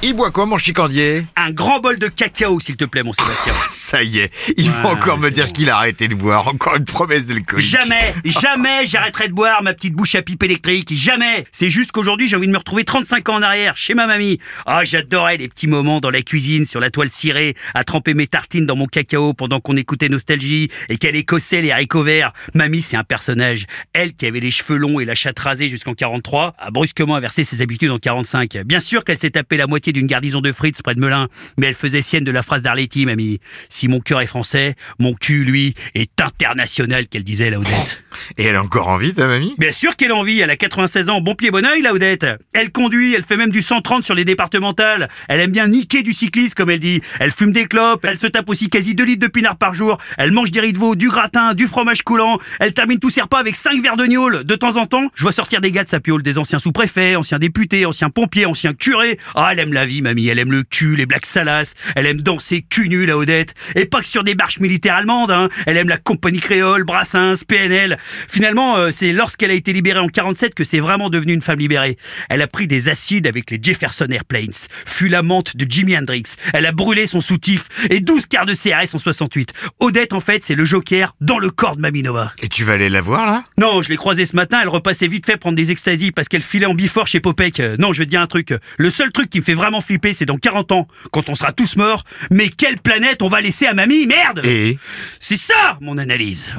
Il boit quoi, mon chicandier? Un grand bol de cacao, s'il te plaît, mon Sébastien. Ça y est, il va Ouais, encore me dire bon. qu'il a arrêté de boire. Encore une promesse d'alcoolique. Jamais, jamais j'arrêterai de boire ma petite bouche à pipe électrique. Jamais. C'est juste qu'aujourd'hui, j'ai envie de me retrouver 35 ans en arrière, chez ma mamie. Ah, j'adorais les petits moments dans la cuisine, sur la toile cirée, à tremper mes tartines dans mon cacao pendant qu'on écoutait Nostalgie et qu'elle écossait les haricots verts. Mamie, c'est un personnage. Elle qui avait les cheveux longs et la chatte rasée jusqu'en 43, a brusquement inversé ses habitudes en 45. Bien sûr qu'elle s'est tapé la moitié d'une garnison de frites près de Melun, mais elle faisait sienne de la phrase d'Arletty, mamie. Si mon cœur est français, mon cul, lui, est international, qu'elle disait, la Odette. Et elle a encore envie, ta mamie? Bien sûr qu'elle a envie, elle a 96 ans, bon pied, bon oeil, la Odette. Elle conduit, elle fait même du 130 sur les départementales. Elle aime bien niquer du cycliste, comme elle dit. Elle fume des clopes, elle se tape aussi quasi 2 litres de pinard par jour. Elle mange des riz de veau, du gratin, du fromage coulant. Elle termine tous ses repas avec 5 verres de gnôle. De temps en temps, je vois sortir des gars de sa piole, des anciens sous-préfets, anciens députés, anciens pompiers, anciens curés. Ah, elle aime la vie, mamie, elle aime le cul, les blagues salaces. Elle aime danser cul nu, la Odette. Et pas que sur des marches militaires allemandes, hein. Elle aime la compagnie créole, Brassens, PNL. Finalement, euh, c'est lorsqu'elle a été libérée en 47 que c'est vraiment devenue une femme libérée. Elle a pris des acides avec les Jefferson Airplanes, fut l'amante de Jimi Hendrix. Elle a brûlé son soutif et 12 quarts de CRS en 68. Odette, en fait, c'est le joker dans le corps de Maminova. Et tu vas aller la voir, là? Non, je l'ai croisée ce matin, elle repassait vite fait prendre des extasies parce qu'elle filait en bifort chez Popek. Euh, Non, je vais te dire un truc. Le seul truc qui me fait vraiment flipper, c'est dans 40 ans, quand on sera tous morts. Mais quelle planète on va laisser à mamie Merde! Et C'est ça, mon analyse.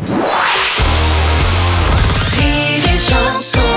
Rire et chanson